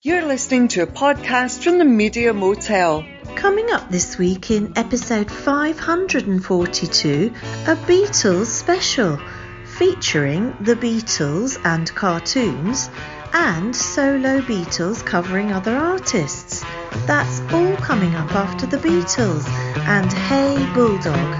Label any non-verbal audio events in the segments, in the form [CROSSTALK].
You're listening to a podcast from the Media Motel. Coming up this week in episode 542, a Beatles special featuring the Beatles and cartoons and solo Beatles covering other artists. That's all coming up after the Beatles and Hey Bulldog.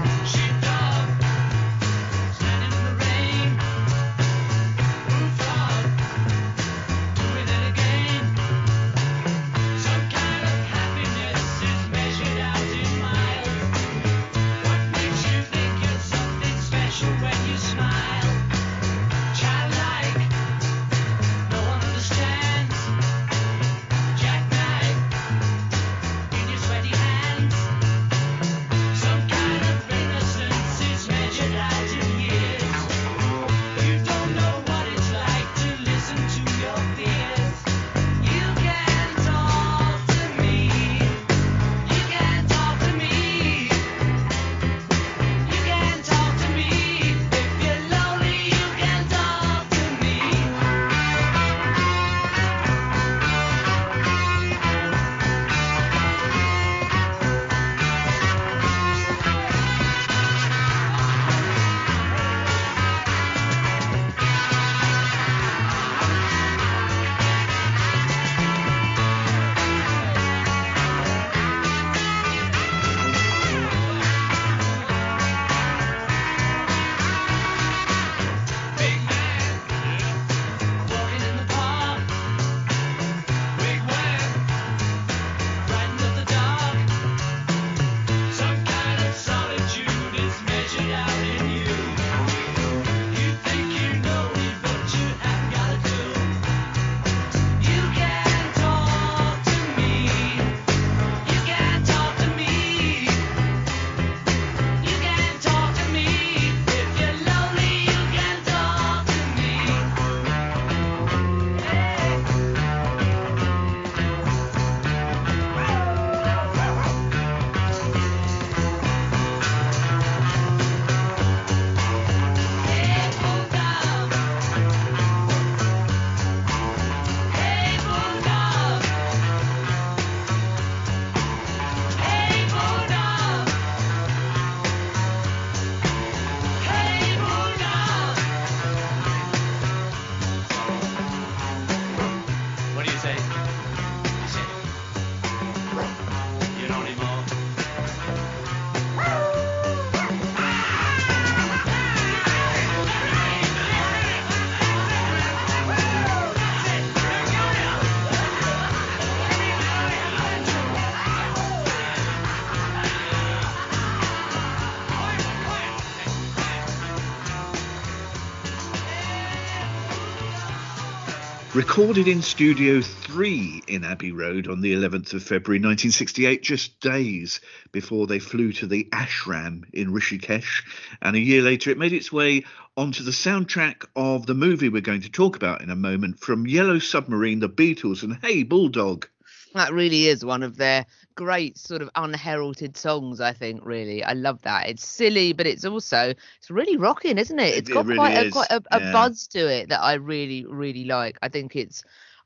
Recorded in Studio 3 in Abbey Road on the 11th of February 1968, just days before they flew to the ashram in Rishikesh. And a year later, it made its way onto the soundtrack of the movie we're going to talk about in a moment from Yellow Submarine, The Beatles, and Hey Bulldog. That really is one of their great sort of unheralded songs, I think, really. I love that. It's silly, but it's also it's really rocking, isn't it? It- It's it got really quite a quite a, a yeah. buzz to it that I really, really like. I think it's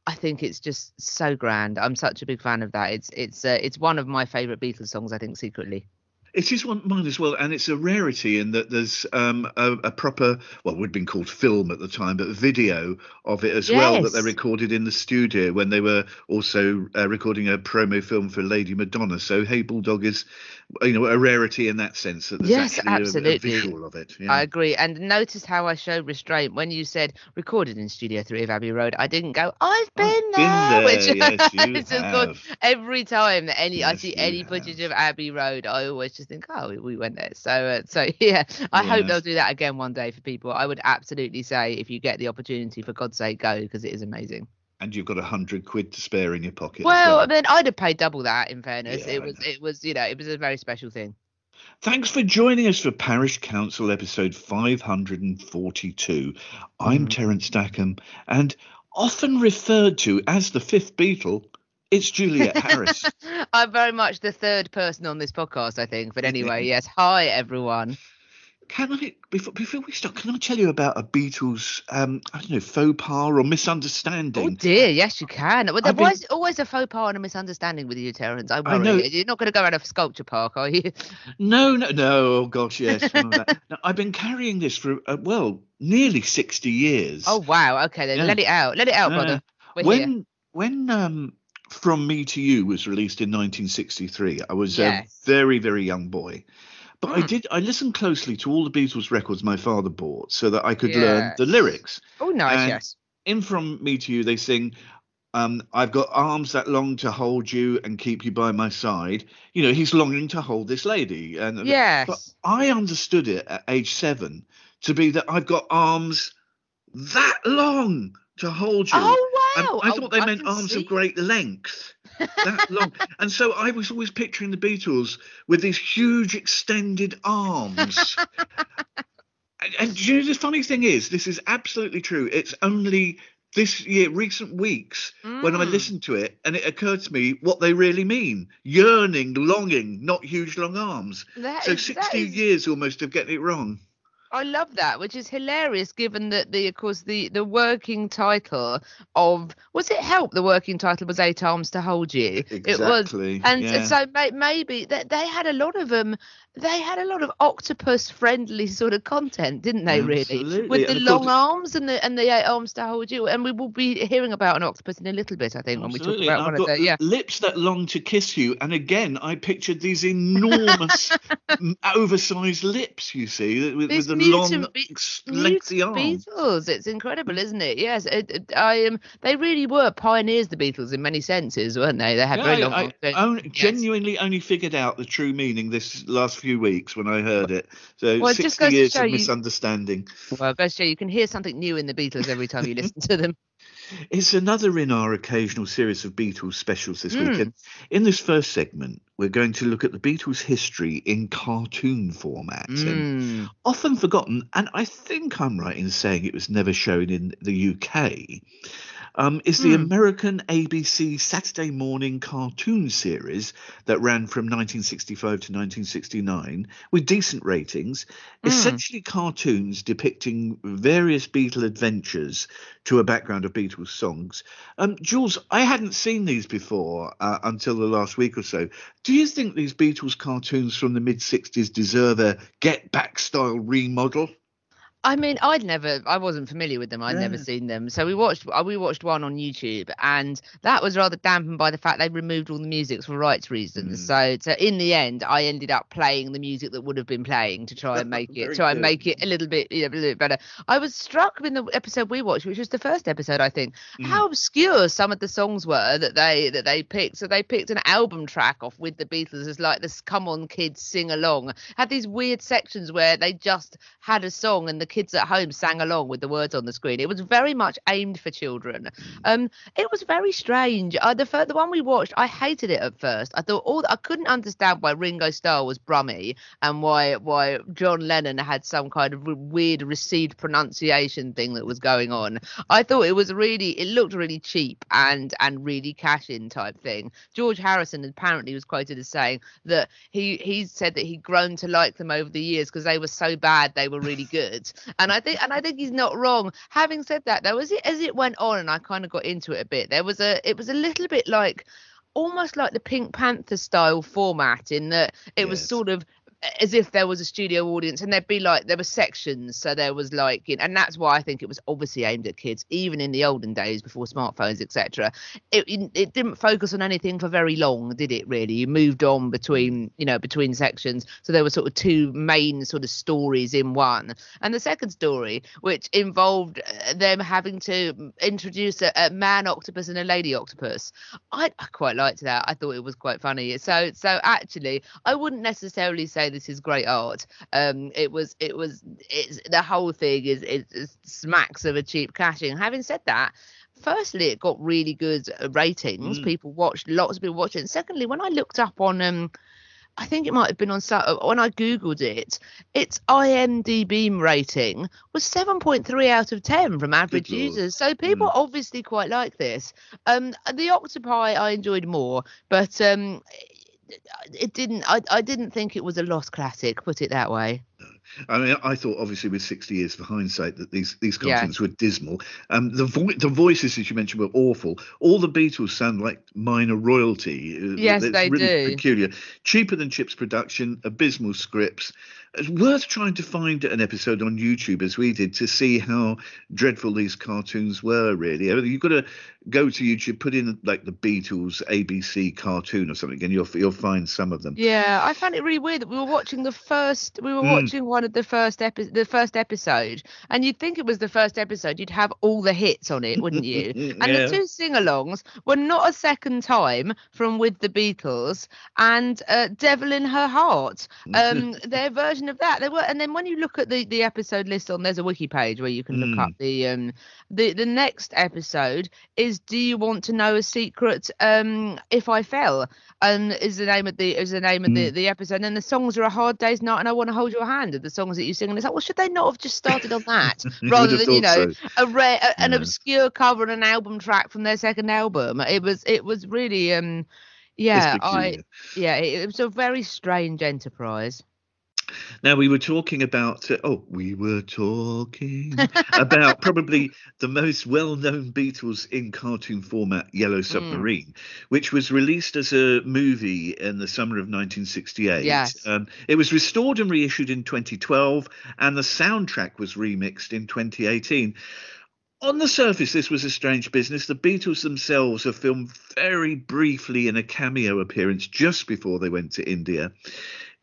I think it's just so grand. I'm such a big fan of that. It's it's uh, it's one of my favourite Beatles songs, I think, secretly. It is one mine as well, and it's a rarity in that there's um, a, a proper, well, it would have been called film at the time, but video of it as well that they recorded in the studio when they were also uh, recording a promo film for Lady Madonna. So Hey Bulldog is, you know, a rarity in that sense that there's Yes, actually a- a, absolutely. visual of it. Yeah. I agree. And notice how I showed restraint when you said recorded in Studio 3 of Abbey Road. I didn't go, I've been I've there. been which [LAUGHS] yes, you have. every time that any I see any footage of Abbey Road, I always just think, oh, we- we went there. So, uh, so [LAUGHS] yeah, I hope they'll do that again one day for people. I would absolutely say if you get the opportunity, for God's sake, go because it is amazing. and you've got a hundred quid to spare in your pocket. Well, I mean, I'd have paid double that. In fairness, Yeah, it was, it was, you know, it was a very special thing. Thanks for joining us for Parish Counsel episode 542. I'm Mhm. Terence Stackham, and often referred to as the fifth Beatle, it's Juliet [LAUGHS] Harris. I'm very much the third person on this podcast, I think. But anyway, [LAUGHS] yes. Hi, everyone. Can I before before we start? Can I tell you about a Beatles? Um, I don't know, faux pas or misunderstanding? Oh dear, yes you can. Well, I've there been- was always a faux pas and a misunderstanding with you, Terence. I I worry. know. You're not going to go around a sculpture park, are you? No, no, no. Oh gosh, yes. of. [LAUGHS] Now, I've been carrying this for uh, well, nearly sixty years. Oh wow. Okay, then Yeah. let it out. Let it out, Uh, brother. We're when here. when um from me to you was released in 1963 i was Yes. a very very young boy but i Hmm. did i listened closely to all the beatles records my father bought so that i could learn the lyrics Oh, nice. and- yes. in from me to you they sing um, I've got arms that long to hold you and keep you by my side. You know, he's longing to hold this lady. And Yes. but I understood it at age seven to be that I've got arms that long to hold you. Oh And. I Oh, thought they meant arms see. of great length. That [LAUGHS] long. and so I was always picturing the Beatles with these huge extended arms. and, and you know the funny thing is, this is absolutely true. It's only this year, recent weeks, when I Mm. listened to it, and it occurred to me what they really mean: yearning, longing, not huge long arms. That So is- sixty is- years almost of getting it wrong. I love that, which is hilarious given that the of course the the working title of was it help the working title was eight arms to hold you. It was Exactly. and yeah. so may, maybe that they had a lot of um they had a lot of octopus friendly sort of content, didn't they? Really, Absolutely, with the long arms and the and the eight arms to hold you. And we will be hearing about an octopus in a little bit, I think, when we talk about one I've of got the yeah. lips that long to kiss you, and again, I pictured these enormous, [LAUGHS] oversized lips. You see, with, with the long, be- lengthy arms. Beatles, it's incredible, isn't it? Yes, it, it- I am. they really were pioneers, the Beatles, in many senses, weren't they? They had Yeah, very I, long. I long- only, yes. genuinely only figured out the true meaning this last few weeks when I heard it. So Well, it just 60 goes to years of you- misunderstanding. Well, goes to show you can hear something new in the Beatles every time you listen to them. [LAUGHS] It's another in our occasional series of Beatles specials this Mm. weekend. In this first segment, we're going to look at the Beatles' history in cartoon format. And Mm. often forgotten, and I think I'm right in saying it was never shown in the UK, um, is the Hmm. American ABC Saturday morning cartoon series that ran from 1965 to 1969 with decent ratings, Hmm. essentially cartoons depicting various Beatle adventures to a background of Beatles songs. Um, Jules, I hadn't seen these before uh, until the last week or so. Do you think these Beatles cartoons from the mid 60s deserve a get back style remodel? I mean, I'd never, I wasn't familiar with them. I'd never seen them. So we watched, uh, we watched one on YouTube, and that was rather dampened by the fact they removed all the music for rights reasons. Mm. So, so in the end, I ended up playing the music that would have been playing to try and make [LAUGHS] it, try and make it a little bit, you know, a little bit better. I was struck in the episode we watched, which was the first episode, I think, Mm. how obscure some of the songs were that they that they picked. So they picked an album track off with the Beatles as like this "Come on, kids, sing along." Had these weird sections where they just had a song and the kids at home sang along with the words on the screen. It was very much aimed for children. Um, it was very strange. Uh, the the one we watched, I hated it at first. I thought all I couldn't understand why Ringo Starr was Brummy and why why John Lennon had some kind of weird received pronunciation thing that was going on. I thought it was really it looked really cheap and and really cash in type thing. George Harrison apparently was quoted as saying that he he said that he'd grown to like them over the years because they were so bad they were really good. And I think and I think he's not wrong. Having said that though, as it as it went on and I kind of got into it a bit, there was a it was a little bit like almost like the Pink Panther style format in that it was sort of as if there was a studio audience and there'd be like there were sections so there was like you know, and that's why i think it was obviously aimed at kids even in the olden days before smartphones etc it, it didn't focus on anything for very long did it really? You moved on between you know between sections so there were sort of two main sort of stories in one. And the second story which involved uh, them having to introduce a, a man octopus and a lady octopus. I, I quite liked that. I thought it was quite funny. So so actually i wouldn't necessarily say this is great art um it was it was it's the whole thing is it, smacks of a cheap cashing having said that firstly it got really good uh, ratings Mm. people watched lots of people watched it and secondly when i looked up on um I think it might have been on uh, when I googled it. Its IMDb rating was 7.3 out of 10 from average users. So people Mm. obviously quite like this. Um, the Octopi I enjoyed more, but um, it, didn't. I, I didn't think it was a lost classic. Put it that way. I mean, I thought obviously with 60 years of hindsight that these these Yeah. were dismal. Um, the vo- the voices, as you mentioned, were awful. All the Beatles sound like minor royalty. Uh, Yes, it's they really do. Peculiar, cheaper than Chips production, abysmal scripts. It's worth trying to find an episode on YouTube as we did to see how dreadful these cartoons were. Really, I mean, you've got to go to YouTube, put in like the Beatles ABC cartoon or something, and you'll you'll find some of them. Yeah, I found it really weird that we were watching the first. We were Mm. watching one of the first epi- the first episode, and you'd think it was the first episode. You'd have all the hits on it, wouldn't you? [LAUGHS] And Yeah. the two sing-alongs were not a second time from With the Beatles and uh, Devil in Her Heart. [LAUGHS] Um, their version of that. They were, and then when you look at the the episode list on, there's a wiki page where you can look Mm. up the um the the next episode is Do you want to know a secret? Um, if I fell, um, is the name of the is the name of the Mm. the episode. And then the songs are a hard day's night and I want to hold your hand. Are the songs that you sing? And it's like, well, should they not have just started on that [LAUGHS] rather than you know so. a rare a, an Yeah. obscure cover and an album track from their second album? It was it was really um. Yeah, I yeah, it, it was a very strange enterprise. Now we were talking about uh, oh we were talking about probably the most well-known Beatles in cartoon format Yellow Mm. Submarine which was released as a movie in the summer of 1968 Yes. um, it was restored and reissued in 2012 and the soundtrack was remixed in 2018 on the surface, this was a strange business. The Beatles themselves are filmed very briefly in a cameo appearance just before they went to India.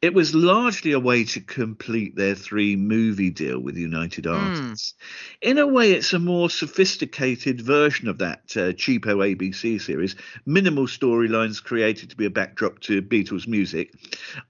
It was largely a way to complete their three movie deal with United Artists. In a way, it's a more sophisticated version of that uh, cheapo ABC series. Minimal storylines created to be a backdrop to Beatles music.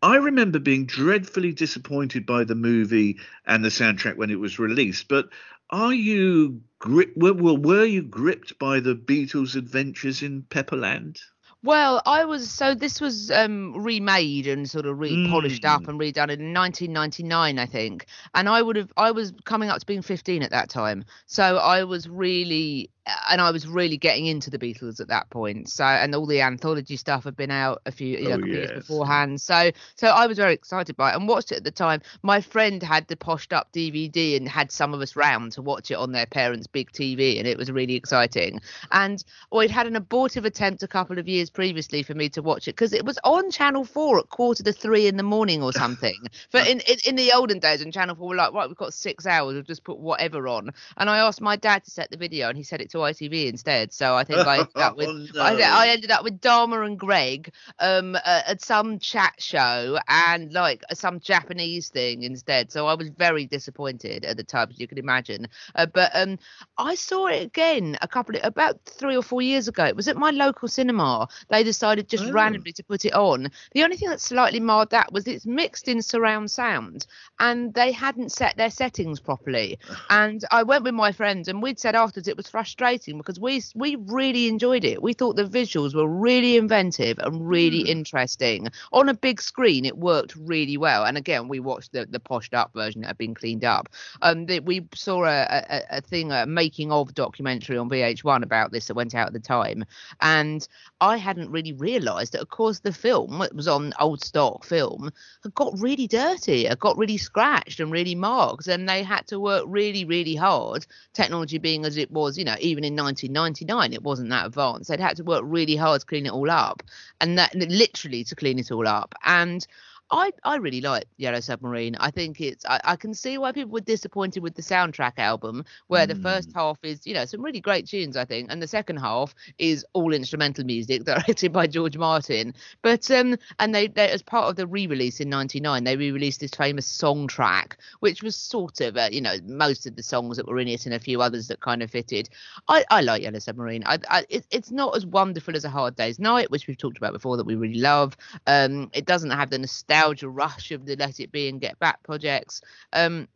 I remember being dreadfully disappointed by the movie and the soundtrack when it was released, but are you grip? Were, were were you gripped by the Beatles' adventures in Pepperland? Well, I was so this was um remade and sort of repolished up Mm. and redone in 1999, I think. And I would have I was coming up to being 15 at that time, so I was really and I was really getting into the Beatles at that point. So and all the anthology stuff had been out a few you know, Oh, a couple of years yes. beforehand. So so I was very excited by it and watched it at the time. My friend had the poshed up DVD and had some of us round to watch it on their parents' big TV, and it was really exciting. And or it had an abortive attempt a couple of years previously for me to watch it because it was on Channel Four at quarter to three in the morning or something. [LAUGHS] but in, in in the olden days, when Channel Four were like, right, we've got six hours, we'll just put whatever on. And I asked my dad to set the video, and he set it to ITV instead. So I think I ended up with Oh, I. I ended up with Dharma and Greg um uh, at some chat show and like some Japanese thing instead. So I was very disappointed at the time, as you can imagine. Uh, but um, I saw it again a couple of about three or four years ago. It was at my local cinema. They decided just Oh. randomly to put it on. The only thing that slightly marred that was it's mixed in surround sound, and they hadn't set their settings properly. [SIGHS] And I went with my friends, and we'd said afterwards it was frustrating because we we really enjoyed it. We thought the visuals were really inventive and really interesting. On a big screen, it worked really well. And again, we watched the the poshed up version that had been cleaned up. Um, we saw a, a a thing, a making of documentary on VH1 about this that went out at the time, and I hadn't really realised that, of course, the film it was on old stock film had got really dirty, it got really scratched and really marked, and they had to work really, really hard. Technology being as it was, you know, even in 1999, it wasn't that advanced. They'd had to work really hard to clean it all up, and that literally to clean it all up. And I, I really like Yellow Submarine. I think it's I, I can see why people were disappointed with the soundtrack album, where the first half is, you know, some really great tunes, I think, and the second half is all instrumental music [LAUGHS] directed by George Martin. But um and they, they as part of the re-release in '99, they re-released this famous song track, which was sort of uh, you know most of the songs that were in it and a few others that kind of fitted. I, I like Yellow Submarine. I, I it, it's not as wonderful as A Hard Day's Night, which we've talked about before that we really love. Um, it doesn't have the nostalgia rush of the Let It Be and Get Back projects. Um,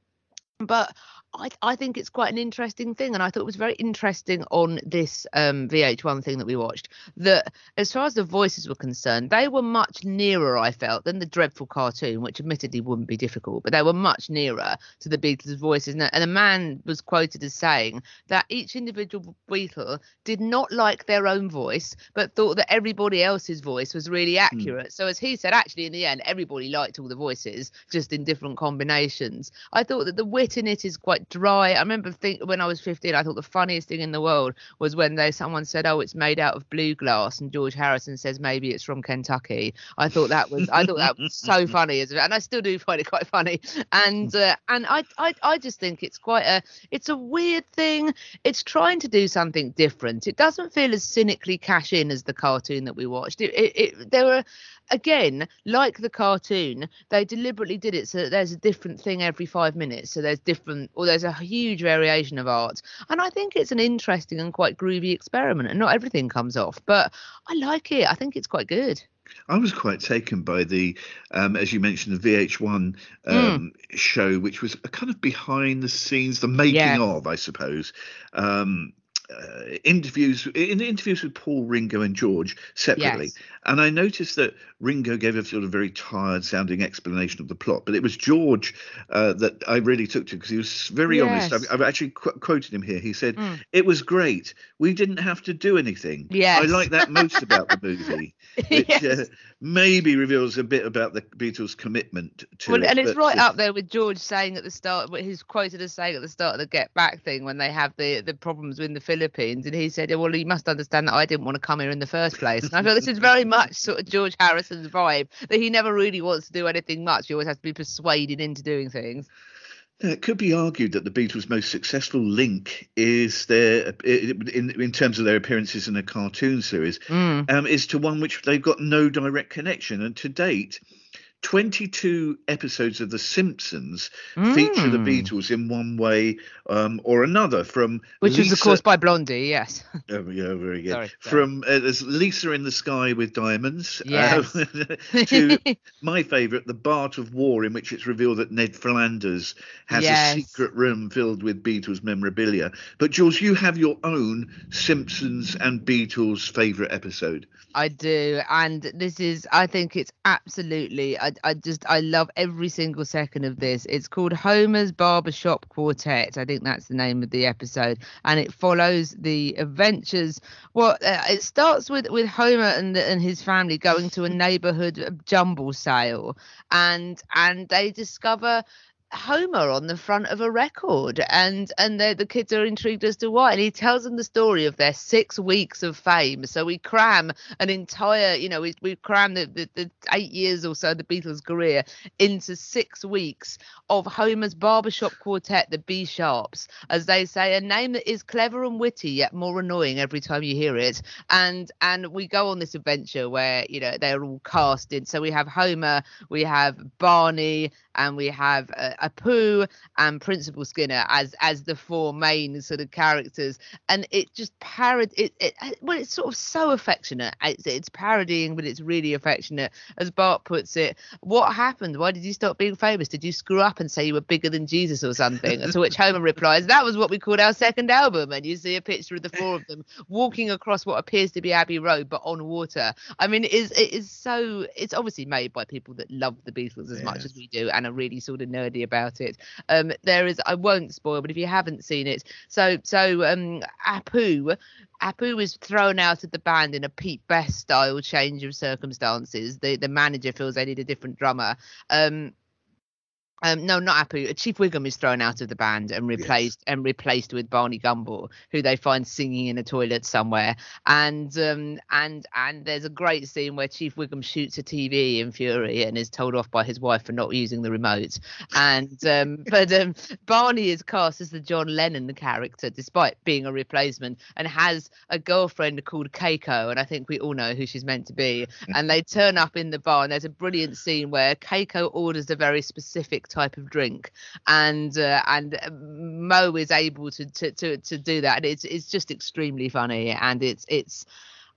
but I, I think it's quite an interesting thing, and I thought it was very interesting on this um, VH1 thing that we watched. That as far as the voices were concerned, they were much nearer, I felt, than the dreadful cartoon, which admittedly wouldn't be difficult, but they were much nearer to the Beatles' voices. And, and a man was quoted as saying that each individual Beatle did not like their own voice, but thought that everybody else's voice was really accurate. So as he said, actually, in the end, everybody liked all the voices, just in different combinations. I thought that the wit in it is quite dry. I remember think when I was 15, I thought the funniest thing in the world was when they someone said, "Oh, it's made out of blue glass," and George Harrison says maybe it's from Kentucky. I thought that was I thought that was so [LAUGHS] funny, as and I still do find it quite funny. And uh, and I, I I just think it's quite a it's a weird thing. It's trying to do something different. It doesn't feel as cynically cash in as the cartoon that we watched. It, it, it there were again, like the cartoon, they deliberately did it so that there's a different thing every five minutes. So there's different, or there's a huge variation of art. And I think it's an interesting and quite groovy experiment. And not everything comes off, but I like it. I think it's quite good. I was quite taken by the, um, as you mentioned, the VH1 Hmm. um, show, which was a kind of behind the scenes, the making of, I suppose. Um, uh, interviews in interviews with Paul, Ringo, and George separately, Yes. and I noticed that Ringo gave a sort of very tired-sounding explanation of the plot, but it was George uh, that I really took to because he was very honest. I've, I've actually qu- quoted him here. He said, Mm. "It was great. We didn't have to do anything. I like that most about the [LAUGHS] movie." which Yes. uh, maybe reveals a bit about the Beatles' commitment to Well, it. and it's right up there with George saying at the start, what he's quoted as saying at the start of the Get Back thing when they have the the problems in the Philippines, and he said, "Well, you must understand that I didn't want to come here in the first place." And I feel this is very much sort of George Harrison's vibe that he never really wants to do anything much. He always has to be persuaded into doing things. It could be argued that the Beatles' most successful link is their, in, in terms of their appearances in a cartoon series, Mm. um, is to one which they've got no direct connection. And to date, 22 episodes of The Simpsons feature the Mm. Beatles in one way um, or another. From Which is, of course, by Blondie, yes. [LAUGHS] Oh, yeah, very good. Sorry, sorry. From uh, there's Lisa in the Sky with Diamonds Yes. um, [LAUGHS] to [LAUGHS] my favourite, The Bart of War, in which it's revealed that Ned Flanders has Yes. a secret room filled with Beatles memorabilia. But Jules, you have your own Simpsons and Beatles favourite episode. I do, and this is I think it's absolutely I I just I love every single second of this. It's called Homer's Barbershop Quartet. I think that's the name of the episode, and it follows the adventures. Well, uh, it starts with with Homer and and his family going to a neighborhood jumble sale, and and they discover Homer on the front of a record, and and the the kids are intrigued as to why. And he tells them the story of their six weeks of fame. So we cram an entire, you know, we we cram the, the, the eight years or so of the Beatles' career into six weeks of Homer's barbershop quartet, the B Sharps, as they say, a name that is clever and witty yet more annoying every time you hear it. And and we go on this adventure where you know they're all casted. So we have Homer, we have Barney, and we have uh, Apu and Principal Skinner as as the four main sort of characters, and it just parod it, it well it's sort of so affectionate. It's, it's parodying, but it's really affectionate, as Bart puts it. What happened? Why did you stop being famous? Did you screw up and say you were bigger than Jesus or something? to which Homer [LAUGHS] replies, "That was what we called our second album." And you see a picture of the four of them walking across what appears to be Abbey Road, but on water. I mean, it is it is so. It's obviously made by people that love the Beatles as much as we do and are really sort of nerdy about it. Um, there is I won't spoil, but if you haven't seen it, so so um, Apu. Apu was thrown out of the band in a Pete Best style change of circumstances. The the manager feels they need a different drummer. Um, um, no, not Apu. Chief Wiggum is thrown out of the band and replaced and replaced with Barney Gumble, who they find singing in a toilet somewhere. And um, and and there's a great scene where Chief Wiggum shoots a TV in fury and is told off by his wife for not using the remote. And um, [LAUGHS] but um, Barney is cast as the John Lennon character, despite being a replacement, and has a girlfriend called Keiko, and I think we all know who she's meant to be. [LAUGHS] And they turn up in the bar, and there's a brilliant scene where Keiko orders a very specific type of drink, and uh, and uh, Moe is able to, to to to do that, and it's it's just extremely funny, and it's it's.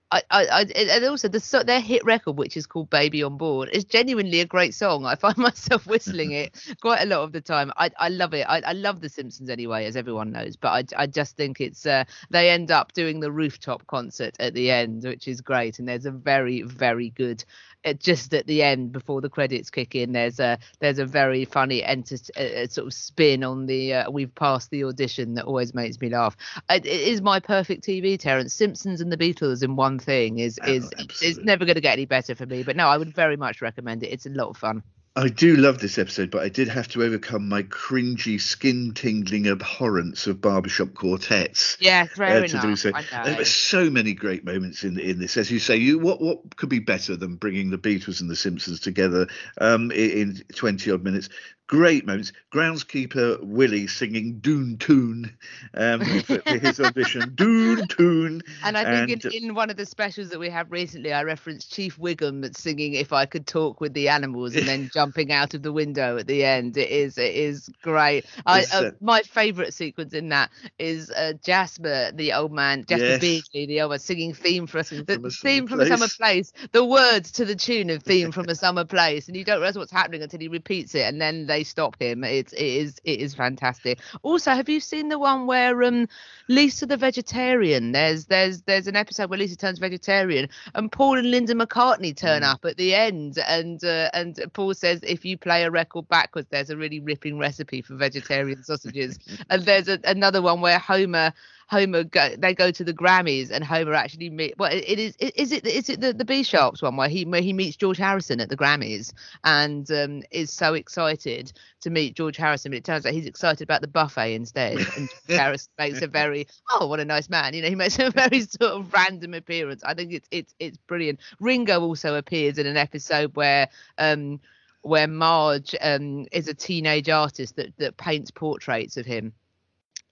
I, I, I, and also the their hit record, which is called "Baby on Board," is genuinely a great song. I find [LAUGHS] myself whistling it [LAUGHS] quite a lot of the time. I, I love it. I, I love The Simpsons anyway, as everyone knows. But I, I just think it's uh, they end up doing the rooftop concert at the end, which is great. And there's a very, very good. Uh, Just at the end, before the credits kick in, there's a there's a very funny enter uh, uh, sort of spin on the uh, "We've passed the audition" that always makes me laugh. It, it is my perfect TV, Terence. Simpsons and the Beatles in one thing is Oh, is is absolutely. never going to get any better for me. But no, I would very much recommend it. It's a lot of fun. I do love this episode, but I did have to overcome my cringy, skin tingling abhorrence of barbershop quartets. Yeah, fair uh, to enough. do so. There were so many great moments in in this. As you say, you what what could be better than bringing the Beatles and the Simpsons together um, in, in twenty odd minutes? Great moments. Groundskeeper Willie singing "Doon Toon" um, for, for his audition. [LAUGHS] "Doon Toon." And I think and- in, in one of the specials that we have recently, I referenced Chief Wiggum singing "If I Could Talk with the Animals" and then [LAUGHS] jumping out of the window at the end. It is it is great. I, uh, uh, my favourite sequence in that is uh, Jasper, the old man, Jasper Yes. Beardly, the old man, singing "Theme for Theme the from a theme Summer from a summer Place. place." The words to the tune of "Theme [LAUGHS] from a Summer Place," and you don't realize what's happening until he repeats it, and then they stop him. It's it is it is fantastic. Also, have you seen the one where um Lisa the vegetarian? There's there's there's an episode where Lisa turns vegetarian, and Paul and Linda McCartney turn Mm. up at the end, and uh, and Paul says if you play a record backwards, there's a really ripping recipe for vegetarian sausages. [LAUGHS] and there's a, another one where Homer. Homer go they go to the Grammys and Homer actually meet well it, it is is it is it the, the B Sharps one where he where he meets George Harrison at the Grammys and um, is so excited to meet George Harrison but it turns out he's excited about the buffet instead and George [LAUGHS] Harrison makes a very oh what a nice man you know he makes a [LAUGHS] very sort of random appearance. I think it's it's it's brilliant. Ringo also appears in an episode where um where Marge um is a teenage artist that that paints portraits of him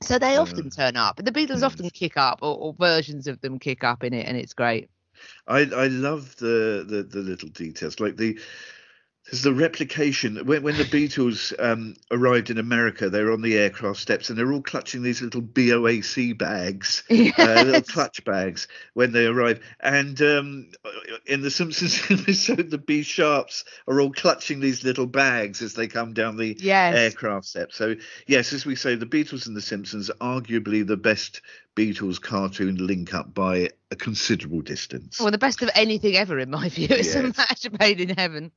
so they hmm. often turn up. The Beatles yes. often kick up, or, or versions of them kick up in it, and it's great. I I love the the, the little details like the there's the replication. When when the Beatles um, arrived in America they were on the aircraft steps and they're all clutching these little BOAC bags uh, little clutch bags when they arrive. And um, in the Simpsons [LAUGHS] episode the B Sharps are all clutching these little bags as they come down the Yes. aircraft steps. So yes as we say the Beatles and the Simpsons are arguably the best Beatles cartoon link up by a considerable distance. Well, the best of anything ever, in my [LAUGHS] view. It's a Yes. match made in heaven.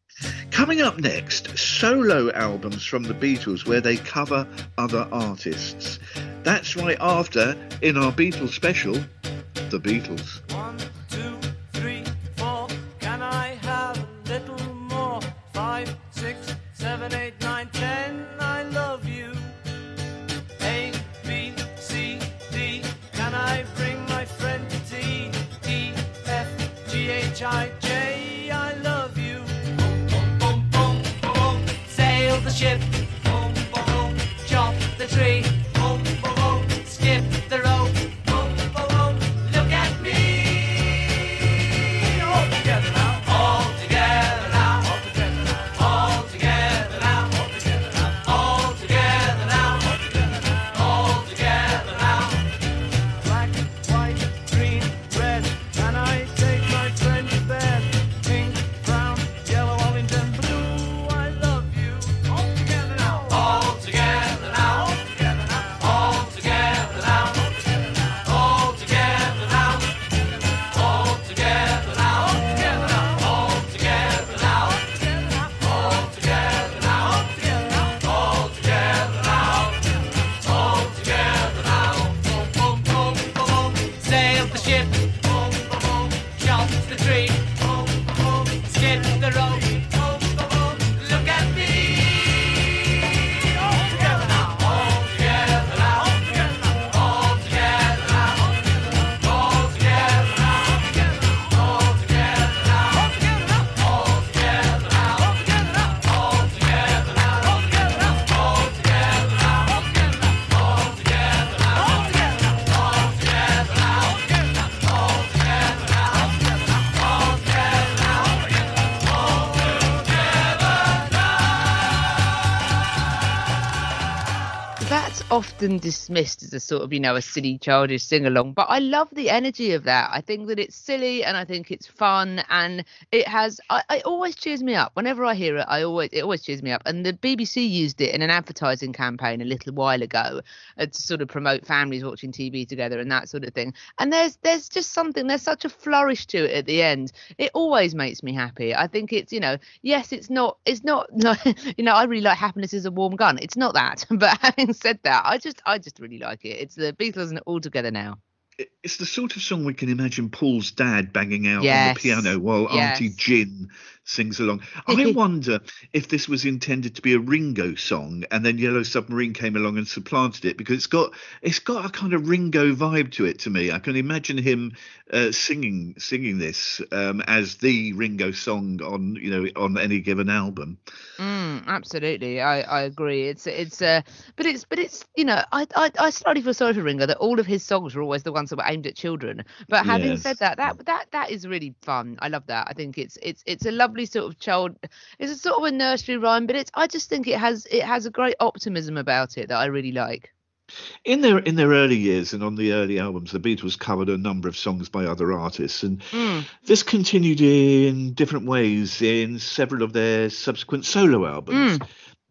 Coming up next, solo albums from the Beatles where they cover other artists. That's right after, in our Beatles special, The Beatles. One, I, often dismissed as a sort of, you know, a silly childish sing along, but I love the energy of that. I think that it's silly and I think it's fun and it has I, it always cheers me up. Whenever I hear it, I always it always cheers me up. And the BBC used it in an advertising campaign a little while ago uh, to sort of promote families watching TV together and that sort of thing. And there's there's just something there's such a flourish to it at the end. It always makes me happy. I think it's, you know, yes, it's not it's not [LAUGHS] you know, I really like happiness is a warm gun. It's not that. [LAUGHS] But having said that, I just I just really like it. It's the Beatles and all together now. It's the sort of song we can imagine Paul's dad banging out on the piano while Auntie Yes. Sings along. [LAUGHS] I wonder if this was intended to be a Ringo song and then Yellow Submarine came along and supplanted it because it's got it's got a kind of Ringo vibe to it to me. I can imagine him uh, singing singing this um, as the Ringo song on you know on any given album. Mm, absolutely, I, I agree. It's it's uh, but it's but it's you know I, I I slightly feel sorry for Ringo that all of his songs were always the ones that were aimed at children. But having Yes. said that, that that that is really fun. I love that. I think it's it's it's a lovely sort of child. It's a sort of a nursery rhyme, but it's I just think it has it has a great optimism about it that I really like. In their in their early years and on the early albums, the Beatles covered a number of songs by other artists, and Mm. this continued in different ways in several of their subsequent solo albums.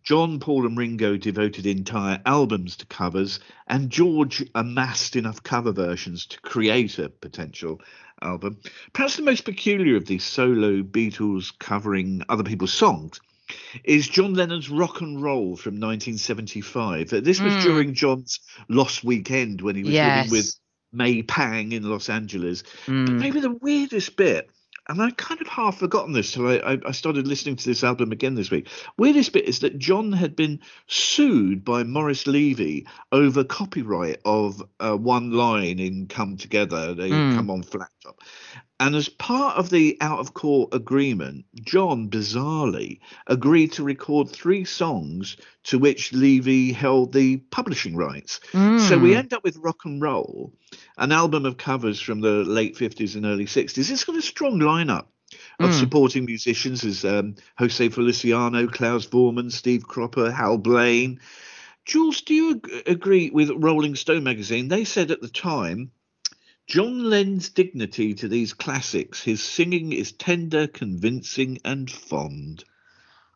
John, Paul, and Ringo devoted entire albums to covers, and George amassed enough cover versions to create a potential album. Perhaps the most peculiar of these solo Beatles covering other people's songs is John Lennon's Rock and Roll from 1975. Uh, This was Mm. during John's Lost Weekend when he was Yes. living with May Pang in Los Angeles. But Mm. maybe the weirdest bit, and I kind of half forgotten this till I, I, I started listening to this album again this week. Weirdest bit is that John had been sued by Morris Levy over copyright of uh, one line in Come Together, they Mm. come on flat top. And as part of the out of court agreement, John bizarrely agreed to record three songs to which Levy held the publishing rights. So we Mm. end up with Rock and Roll, an album of covers from the late 50s and early 60s. It's got a strong lineup of Mm. supporting musicians as um, Jose Feliciano, Klaus Voormann, Steve Cropper, Hal Blaine. Jules, do you ag- agree with Rolling Stone magazine? They said at the time, John lends dignity to these classics. His singing is tender, convincing, and fond.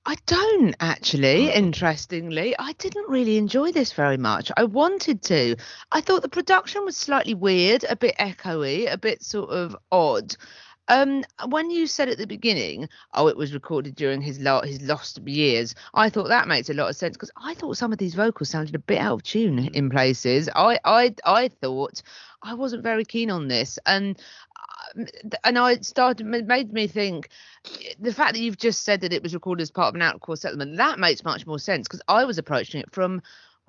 I don't actually, oh. interestingly. I didn't really enjoy this very much. I wanted to. I thought the production was slightly weird, a bit echoey, a bit sort of odd. Um, when you said at the beginning, oh, it was recorded during his lo- his lost years, I thought that makes a lot of sense because I thought some of these vocals sounded a bit out of tune in places. I I I thought I wasn't very keen on this, and um, and I started made me think the fact that you've just said that it was recorded as part of an out of court settlement that makes much more sense because I was approaching it from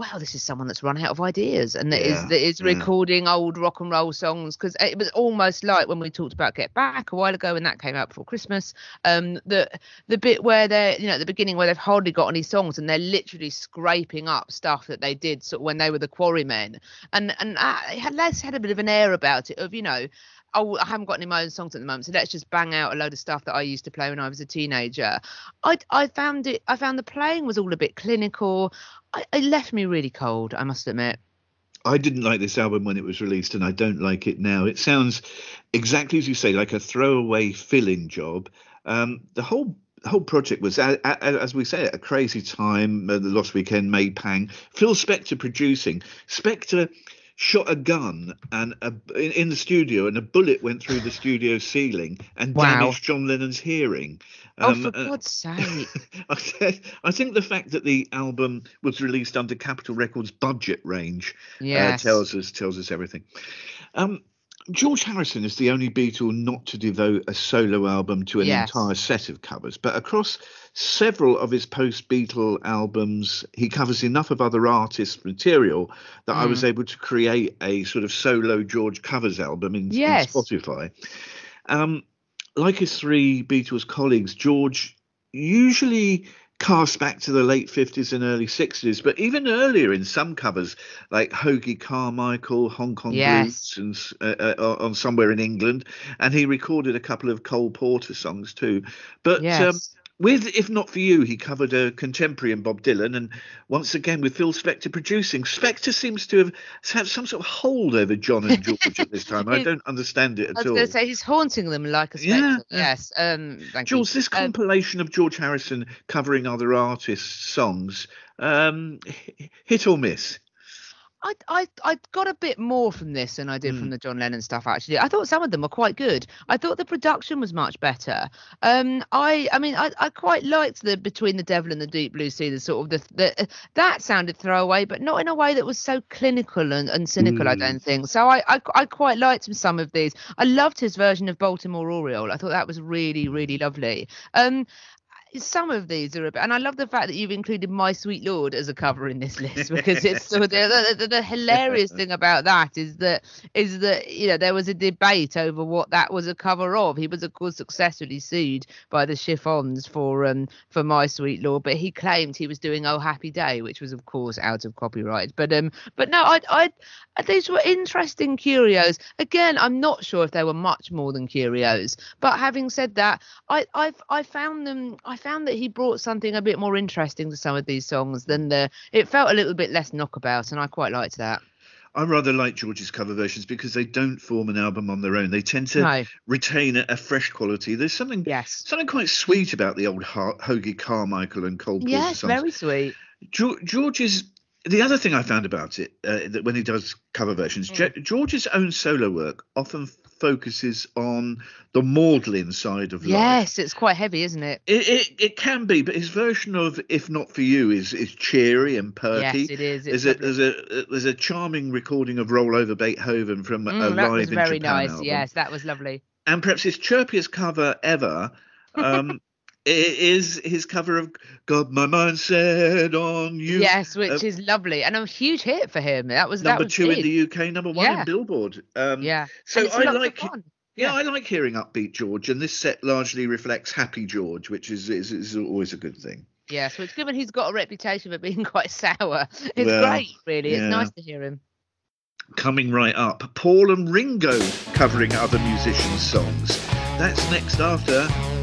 wow this is someone that's run out of ideas and that is Yeah, that is yeah. recording old rock and roll songs. Because it was almost like when we talked about Get Back a while ago when that came out before Christmas um the the bit where they're you know at the beginning where they've hardly got any songs and they're literally scraping up stuff that they did sort of when they were the Quarrymen. And and uh, it had Les had a bit of an air about it of you know oh, I haven't got any of my own songs at the moment, so let's just bang out a load of stuff that I used to play when I was a teenager. I I found it. I found the playing was all a bit clinical. I, it left me really cold. I must admit. I didn't like this album when it was released, and I don't like it now. It sounds exactly as you say, like a throwaway fill-in job. Um, the whole whole project was, as we say, a crazy time. Uh, the Lost Weekend, May Pang, Phil Spector producing. Spector shot a gun and a, in, in the studio, and a bullet went through the studio ceiling and Wow. damaged John Lennon's hearing. oh, Um, for uh, God's sake! [LAUGHS] I I think the fact that the album was released under Capitol Records' budget range uh, tells us tells us everything. Um, George Harrison is the only Beatle not to devote a solo album to an Yes. entire set of covers, but across several of his post-Beatle albums, he covers enough of other artists' material that I Mm. was able to create a sort of solo George covers album in, in Spotify. Um, like his three Beatles colleagues, George usually cast back to the late 50s and early 60s, but even earlier in some covers, like Hoagy Carmichael, Hong Kong Yes. Blues, and uh, uh, on somewhere in England, and he recorded a couple of Cole Porter songs too. But um, Yes. With If Not For You, he covered a contemporary in Bob Dylan, and once again with Phil Spector producing. Spector seems to have had some sort of hold over John and George at this time. I [LAUGHS] don't understand it I at was all. going to say he's haunting them like a spectre. yeah. Yes. Um, thank you. Jules, this Um, compilation of George Harrison covering other artists' songs, um, hit or miss? I, I I got a bit more from this than I did Mm. from the John Lennon stuff. Actually, I thought some of them were quite good. I thought the production was much better. Um, I I mean, I, I quite liked the Between the Devil and the Deep Blue Sea. The sort of the, the that sounded throwaway, but not in a way that was so clinical and, and cynical. I Mm. don't think so. I, I I quite liked some of these. I loved his version of Baltimore Oriole. I thought that was really really lovely. Um, some of these are a bit, and I love the fact that you've included "My Sweet Lord" as a cover in this list because it's sort of the, the, the hilarious thing about that is that is that you know there was a debate over what that was a cover of. He was of course successfully sued by the Chiffons for um for "My Sweet Lord," but he claimed he was doing "Oh Happy Day," which was of course out of copyright. But um, but no, I I these were interesting curios. Again, I'm not sure if they were much more than curios. But having said that, I I've I found them. I found that he brought something a bit more interesting to some of these songs than the. It felt a little bit less knockabout, and I quite liked that. I rather like George's cover versions because they don't form an album on their own. They tend to No. retain a, a fresh quality. There's something Yes. something quite sweet about the old Ho- Hoagy Carmichael and Cole Porter Yes, songs. very sweet. George, George's the other thing I found about it uh, that when he does cover versions, Mm. George's own solo work often focuses on the maudlin side of life. Yes, it's quite heavy, isn't it? It, it it can be, but his version of "If Not for You" is is cheery and perky. Yes, it is. There's a, there's a there's a charming recording of "Roll Over Beethoven" from a Mm, that live was in very Japan nice. album. Yes, that was lovely. and perhaps his chirpiest cover ever um, [LAUGHS] is his cover of "Got My Mind Set on You." yes, which uh, is lovely and a huge hit for him. That was that number was two in the UK, number one Yeah. in Billboard. Um, Yeah. So I like, yeah, yeah. I like hearing upbeat George, and this set largely reflects happy George, which is is, is always a good thing. Yeah, so it's given he's got a reputation for being [LAUGHS] quite sour. It's Well, great, really. yeah. It's nice to hear him. Coming right up, Paul and Ringo covering other musicians' songs. That's next after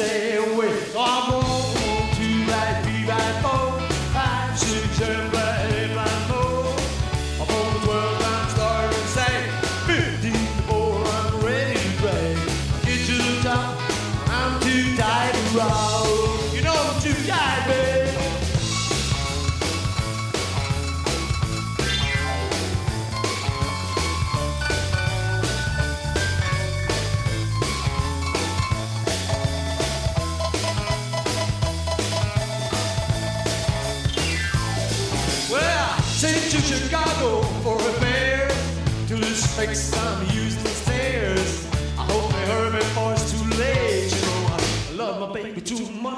stay away.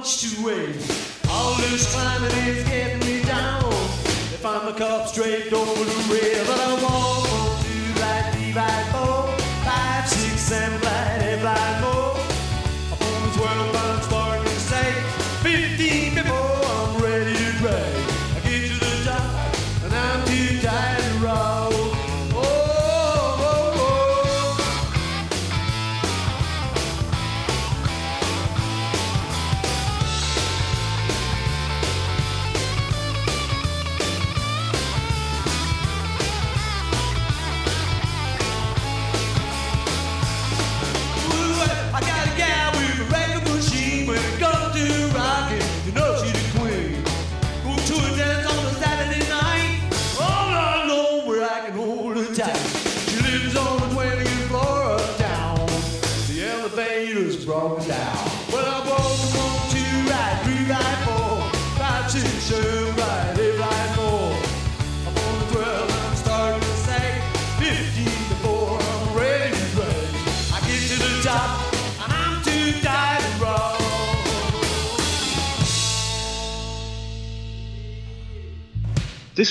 Much to wait. All this climbing is getting me down. If I'm a cup straight over the rail, but I walk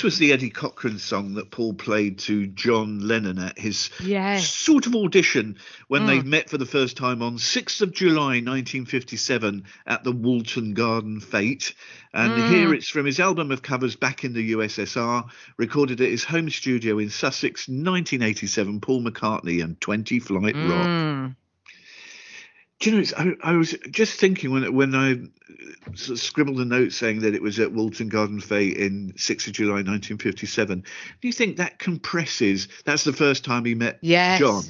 This was the Eddie Cochran song that Paul played to John Lennon at his Yes. sort of audition when they mm. met for the first time on 6th of July 1957 at the Woolton Garden Fete. And mm. here it's from his album of covers Back in the USSR, recorded at his home studio in Sussex, 1987, Paul McCartney and 20 Flight Rock. Mm. Do you know, it's, I, I was just thinking when when I sort of scribbled a note saying that it was at Woolton Garden Fete in 6th of July 1957. Do you think that compresses? That's the first time he met Yes. John.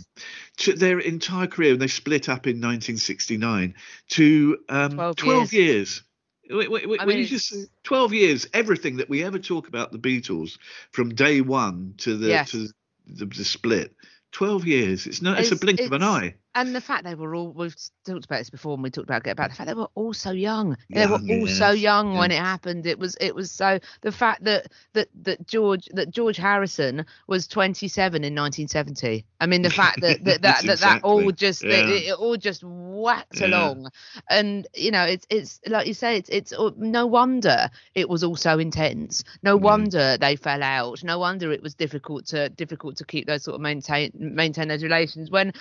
To their entire career, and they split up in 1969 to um, 12 12 years. I when mean, you just 12 years, everything that we ever talk about the Beatles from day one to the Yes. to the, the split. 12 years. It's no, it's, a It's- blink of an eye. And the fact they were all, we've talked about this before and we talked about, about the fact they were all so young. They were all so yes, young when it happened. It was, it was so, the fact that, that, that George, that George Harrison was 27 in 1970. I mean, the [LAUGHS] fact that, that, that, that, that all just, yeah. it, it all just whacked along. And, you know, it's, it's like you say, it's, it's no wonder it was all so intense. No mm. wonder they fell out. No wonder it was difficult to, difficult to keep those sort of maintain, maintain those relations when,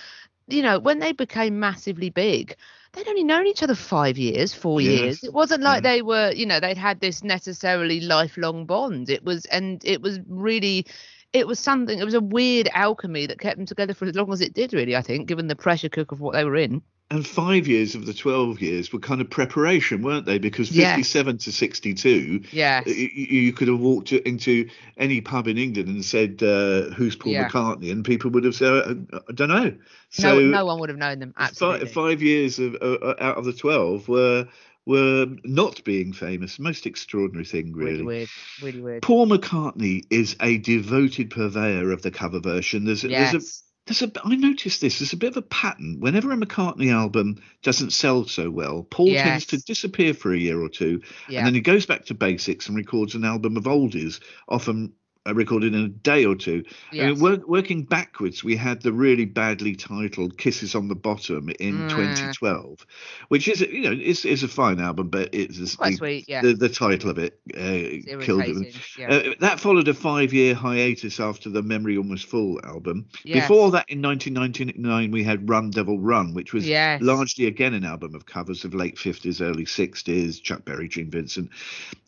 you know, when they became massively big, they'd only known each other five years, four Yes. years. It wasn't like Yeah. they were, you know, they'd had this necessarily lifelong bond. It was, and it was really, it was something, it was a weird alchemy that kept them together for as long as it did, really, I think, given the pressure cook of what they were in. And five years of the 12 years were kind of preparation, weren't they? Because Yes. 57 to 62, Yes. y- y- you could have walked into any pub in England and said, uh, Who's Paul Yeah. McCartney? And people would have said, "Uh, I don't know. So no, no one would have known them. Absolutely. five years of, uh, uh, out of the 12 were were not being famous. Most extraordinary thing, really really. weird. Really weird. Paul McCartney is a devoted purveyor of the cover version. There's, a there's a Yes. There's a I noticed this. There's a bit of a pattern. Whenever a McCartney album doesn't sell so well, Paul tends to disappear for a year or two, Yeah. and then he goes back to basics and records an album of oldies, often recorded in a day or two. I mean, work, working backwards, we had the really badly titled "Kisses on the Bottom" in Mm. 2012, which is you know is is a fine album, but it's the, sweet, yeah. the, the title of it uh, killed it. yeah. Uh, that followed a five-year hiatus after the Memory Almost Full album. Yes. Before that, in 1999, we had Run Devil Run, which was Yes. largely again an album of covers of late 50s, early 60s, Chuck Berry, Gene Vincent.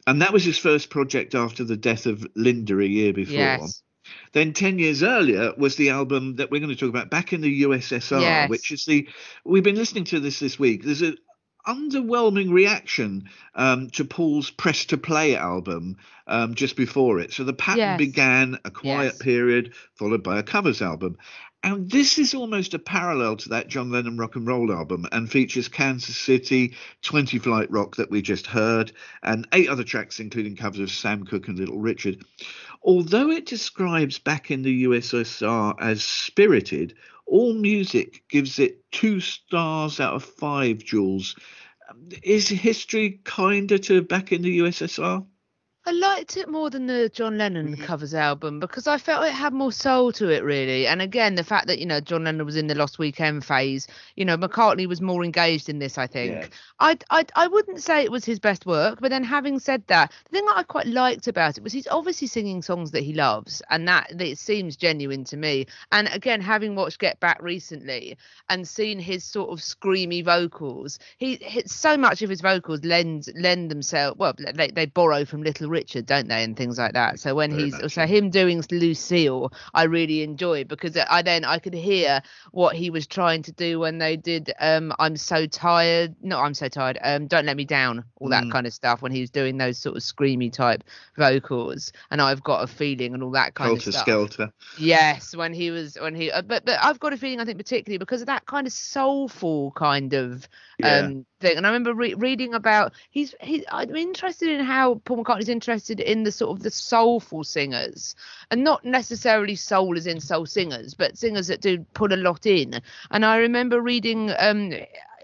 And that was his first project after the death of Linda a year before. Yes. Then 10 years earlier was the album that we're going to talk about, Back in the USSR, Yes. which is the. We've been listening to this this week. There's a underwhelming reaction um, to Paul's Press to Play album um, just before it. So the pattern Yes. began a quiet Yes. period, followed by a covers album. And this is almost a parallel to that John Lennon rock and roll album and features Kansas City, 20 Flight Rock that we just heard, and eight other tracks, including covers of Sam Cooke and Little Richard. Although it describes back in the USSR as spirited, AllMusic gives it two stars out of five. Um, Is history kinder to back in the USSR? I liked it more than the John Lennon Mm-hmm. covers album because I felt it had more soul to it, really. And again, the fact that you know John Lennon was in the Lost Weekend phase, you know McCartney was more engaged in this. I think. Yeah. I I I wouldn't say it was his best work, but then having said that, the thing that I quite liked about it was he's obviously singing songs that he loves, and that, that it seems genuine to me. And again, having watched Get Back recently and seen his sort of screamy vocals, he, he so much of his vocals lend lend themselves well, they, they borrow from Little Richard, don't they, and things like that. So when Very he's so him doing Lucille, I really enjoy because I then I could hear what he was trying to do when they did um I'm so tired, no I'm so tired, um don't let me down, all that Mm. kind of stuff when he was doing those sort of screamy type vocals, and I've got a feeling and all that kind Helter of stuff. Skelter. Yes, when he was when he, uh, but but I've got a feeling I think particularly because of that kind of soulful kind of Yeah. um And I remember re- reading about he's he. I'm interested in how Paul McCartney's interested in the sort of the soulful singers, and not necessarily soul as in soul singers, but singers that do put a lot in. And I remember reading um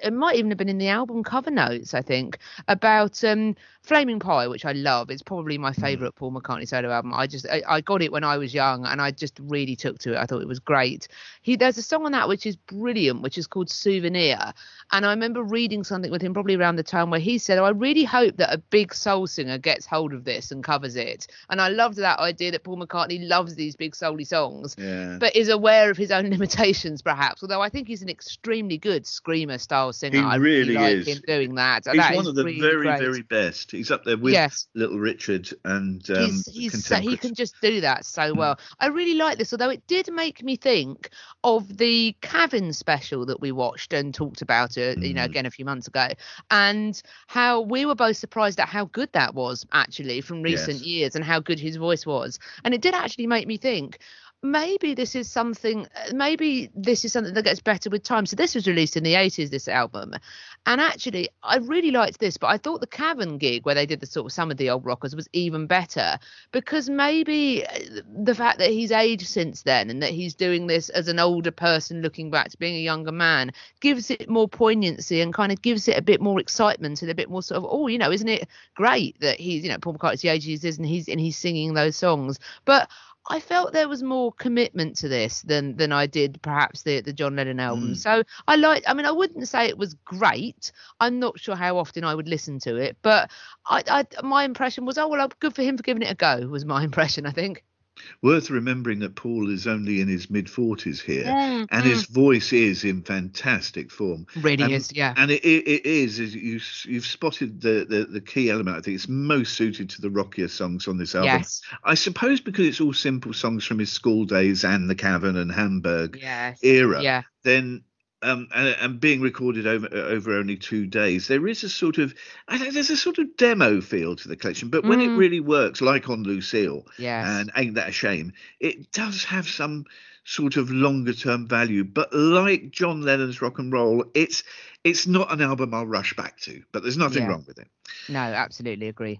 it might even have been in the album cover notes, I think, about um, Flaming Pie, which I love. It's probably my Mm. favourite Paul McCartney solo album. I just I, I got it when I was young, and I just really took to it. I thought it was great. He there's a song on that which is brilliant, which is called Souvenir, and I remember reading something with him probably around the time where he said, "Oh, I really hope that a big soul singer gets hold of this and covers it." And I loved that idea that Paul McCartney loves these big soul songs Yeah. but is aware of his own [LAUGHS] limitations, perhaps. Although I think he's an extremely good screamer style singer. He I really like is. him doing that. He's that one of the really very, great. very best. He's up there with Yes. Little Richard and um, he's, he's so, he can just do that so well. I really like this, although it did make me think of the Cavern special that we watched and talked about it, you know, Mm. again a few months ago, and how we were both surprised at how good that was actually from recent Yes. years and how good his voice was. And it did actually make me think maybe this is something uh, maybe this is something that gets better with time. So this was released in the 80s this album. And actually i really liked this but i thought the cavern gig where they did the sort of some of the old rockers was even better because maybe uh, the fact that he's aged since then and that he's doing this as an older person looking back to being a younger man gives it more poignancy and kind of gives it a bit more excitement and a bit more sort of oh you know isn't it great that he's you know paul mccartney's the age he is and he's and he's singing those songs? But I felt there was more commitment to this than than I did perhaps the the John Lennon album. Mm. So I like. I mean, I wouldn't say it was great. I'm not sure how often I would listen to it, but I, I my impression was, oh well, good for him for giving it a go. Was my [LAUGHS] impression, I think. Worth remembering that Paul is only in his mid 40s here. Mm, And his voice is in fantastic form. really and- is, yeah. And it, it, it is, is you, you've spotted the, the, the key element. I think it's most suited to the rockier songs on this album. Yes. I suppose because it's all simple songs from his school days and the Cavern and Hamburg Yes. era, Yeah. then um, and, and being recorded over over only two days, there is a sort of I think there's a sort of demo feel to the collection. But when it Mm. really works, like on Lucille Yes. and Ain't That a Shame, it does have some sort of longer term value. But like John Lennon's rock and roll, it's it's not an album I'll rush back to. But there's nothing Yeah. wrong with it. no, absolutely agree.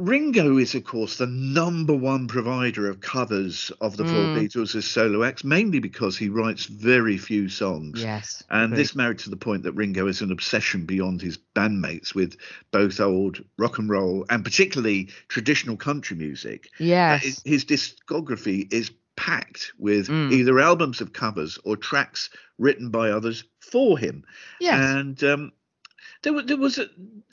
Ringo is, of course, the number one provider of covers of the Four Mm. Beatles as solo acts, mainly because he writes very few songs. Yes. And this married to the point that Ringo is an obsession beyond his bandmates with both old rock and roll and particularly traditional country music. Yes. his, his discography is packed with Mm. either albums of covers or tracks written by others for him. yes. And um, there, wa- there was a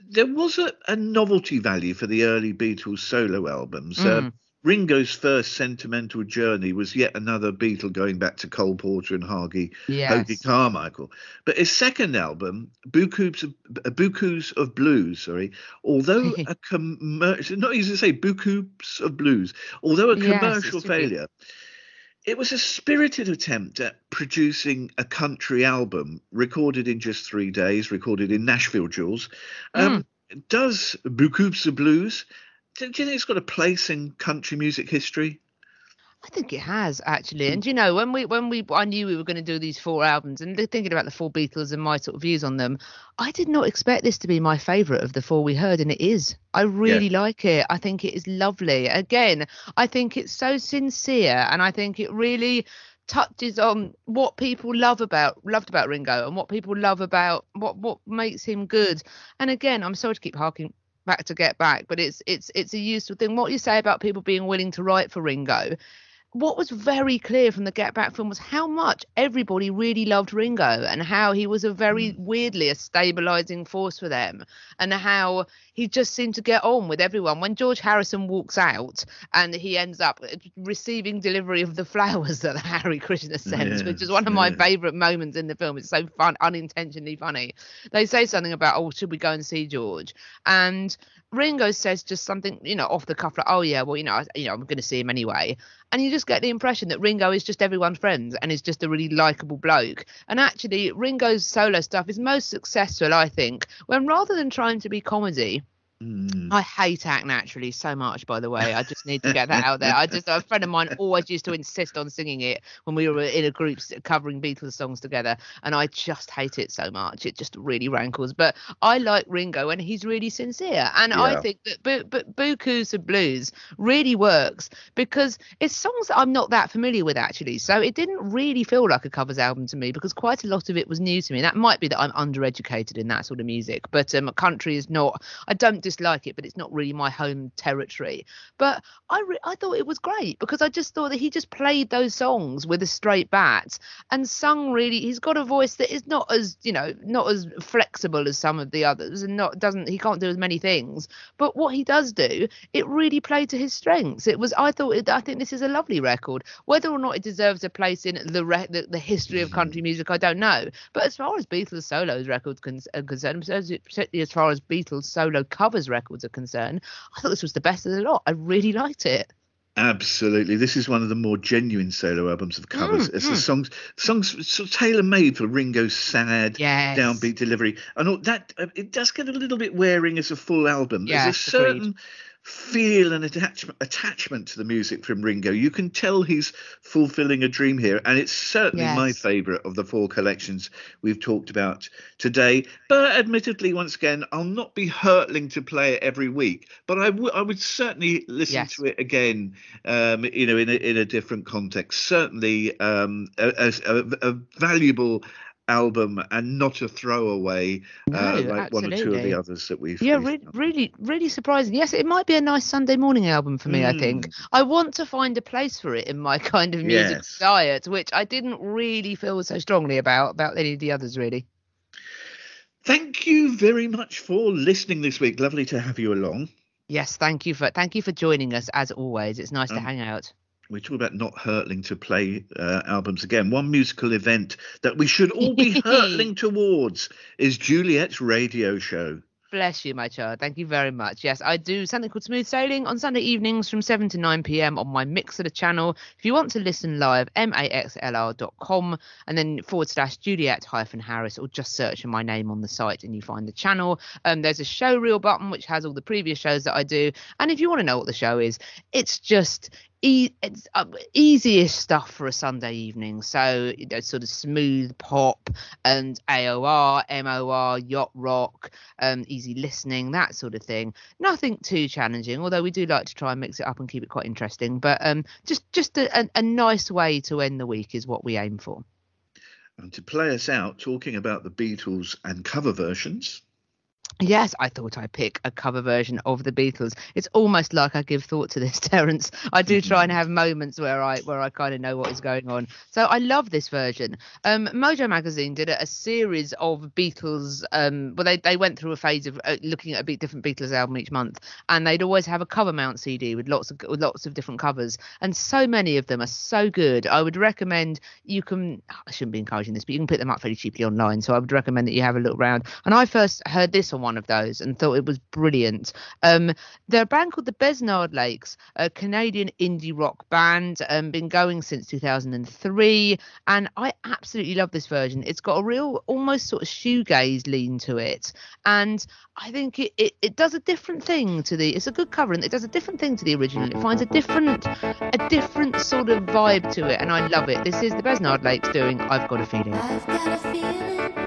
there was a, a novelty value for the early Beatles solo albums. Mm. Um, Ringo's first sentimental journey was yet another Beatle going back to Cole Porter and Hargy yes. Hoagy Carmichael. But his second album, Beaucoups of, uh, Beaucoups of Blues, sorry, although [LAUGHS] a commercial, not easy to say, Beaucoups of Blues, although a Yes, commercial failure, it was a spirited attempt at producing a country album recorded in just three days, recorded in Nashville, Jules. Um, Does Beaucoups of Blues, do you think it's got a place in country music history? I think it has actually, hmm. and you know when we when we I knew we were going to do these four albums, and thinking about the four Beatles and my sort of views on them, I did not expect this to be my favourite of the four we heard, and it is. I really like it. I think it is lovely. Again, I think it's so sincere, and I think it really touches on what people love about loved about Ringo and what people love about what what makes him good. And again, I'm sorry to keep harking back to get back, but it's it's it's a useful thing. What you say about people being willing to write for Ringo, what was very clear from the Get Back film was how much everybody really loved Ringo and how he was a very hmm. weirdly a stabilizing force for them and how he just seemed to get on with everyone. When George Harrison walks out and he ends up receiving delivery of the flowers that [LAUGHS] Hare Krishna sends, which is one of my yeah. favorite moments in the film. It's so fun, unintentionally funny. They say something about, oh, should we go and see George? And Ringo says just something, you know, off the cuff, like, "Oh yeah, well, you know, I, you know, I'm going to see him anyway," and you just get the impression that Ringo is just everyone's friend and is just a really likable bloke. And actually, Ringo's solo stuff is most successful, I think, when rather than trying to be comedy, Mm. I hate Act Naturally so much, by the way. I just need to get that out there. I just, a friend of mine always used to insist on singing it when we were in a group covering Beatles songs together. And I just hate it so much. It just really rankles. But I like Ringo and he's really sincere. And Yeah. I think that Bu- Bu- Beaucoups of Blues really works because it's songs that I'm not that familiar with, actually. So it didn't really feel like a covers album to me because quite a lot of it was new to me. That might be that I'm undereducated in that sort of music. But um, country is not, I don't dislike it, but it's not really my home territory. But I re- I thought it was great because I just thought that he just played those songs with a straight bat and sung really. He's got a voice that is not as you know not as flexible as some of the others, and not doesn't he can't do as many things. But what he does do, it really played to his strengths. It was I thought it, I think this is a lovely record. Whether or not it deserves a place in the re- the, the history of country mm-hmm. music, I don't know. But as far as Beatles solos records con- are uh, concerned, particularly as far as Beatles solo covers records are concerned, I thought this was the best of the lot. I really liked it. Absolutely, this is one of the more genuine solo albums of covers. Mm, it's the mm. songs, songs sort of tailor made for Ringo's sad, Yes. downbeat delivery, and all that. Uh, it does get a little bit wearing as a full album. There's a certain, agreed. Feel an attachment attachment to the music from Ringo. You can tell he's fulfilling a dream here, and it's certainly my favourite of the four collections we've talked about today. But admittedly, once again, I'll not be hurtling to play it every week, but I would would certainly listen Yes. to it again. Um, you know, in a, in a different context. Certainly, um, a, a, a valuable album and not a throwaway uh, No, like one or two of the others that we've. Yeah, re- really, really surprising. Yes, it might be a nice Sunday morning album for me. I think I want to find a place for it in my [LAUGHS] kind of music Yes. diet, which I didn't really feel so strongly about about any of the others. Really, Thank you very much for listening this week. Lovely to have you along. yes. Thank you for thank you for joining us as always. It's nice to Um, hang out. We talk about not hurtling to play uh, albums again. One musical event that we should all be [LAUGHS] hurtling towards is Juliet's radio show. Bless you, my child. Thank you very much. Yes, I do something called Smooth Sailing on Sunday evenings from 7 to 9 p.m. on my Mixlr the channel. If you want to listen live, mixlr.com and then forward slash Juliet hyphen Harris, or just search for my name on the site and you find the channel. Um, there's a show reel button which has all the previous shows that I do. And if you want to know what the show is, it's just it's uh, easiest stuff for a Sunday evening. So you know, sort of smooth pop and AOR, MOR, yacht rock, um, easy listening, that sort of thing. Nothing too challenging, although we do like to try and mix it up and keep it quite interesting. But um, just just a, a, a nice way to end the week is what we aim for. And to play us out, talking about the Beatles and cover versions. Yes, I thought I'd pick a cover version of the Beatles. It's almost like I give thought to this, [LAUGHS] Terence. I do try and have moments where I where I kind of know what is going on. So I love this version. Um, Mojo Magazine did a, a series of Beatles. Um, well, they, they went through a phase of uh, looking at a bit different Beatles album each month, and they'd always have a cover mount CD with lots of with lots of different covers, and so many of them are so good. I would recommend you can. I shouldn't be encouraging this, but you can pick them up fairly cheaply online. So I would recommend that you have a look around. And I first heard this on one of those and thought it was brilliant. Um, they're a band called the Besnard Lakes, a Canadian indie rock band, um, been going since 2003, and I absolutely love this version. It's got a real, almost sort of shoegaze lean to it, and I think it, it, it does a different thing to the. It's a good cover, and it does a different thing to the original. It finds a different, a different sort of vibe to it, and I love it. This is the Besnard Lakes doing "I've Got a Feeling." I've got a feeling, feeling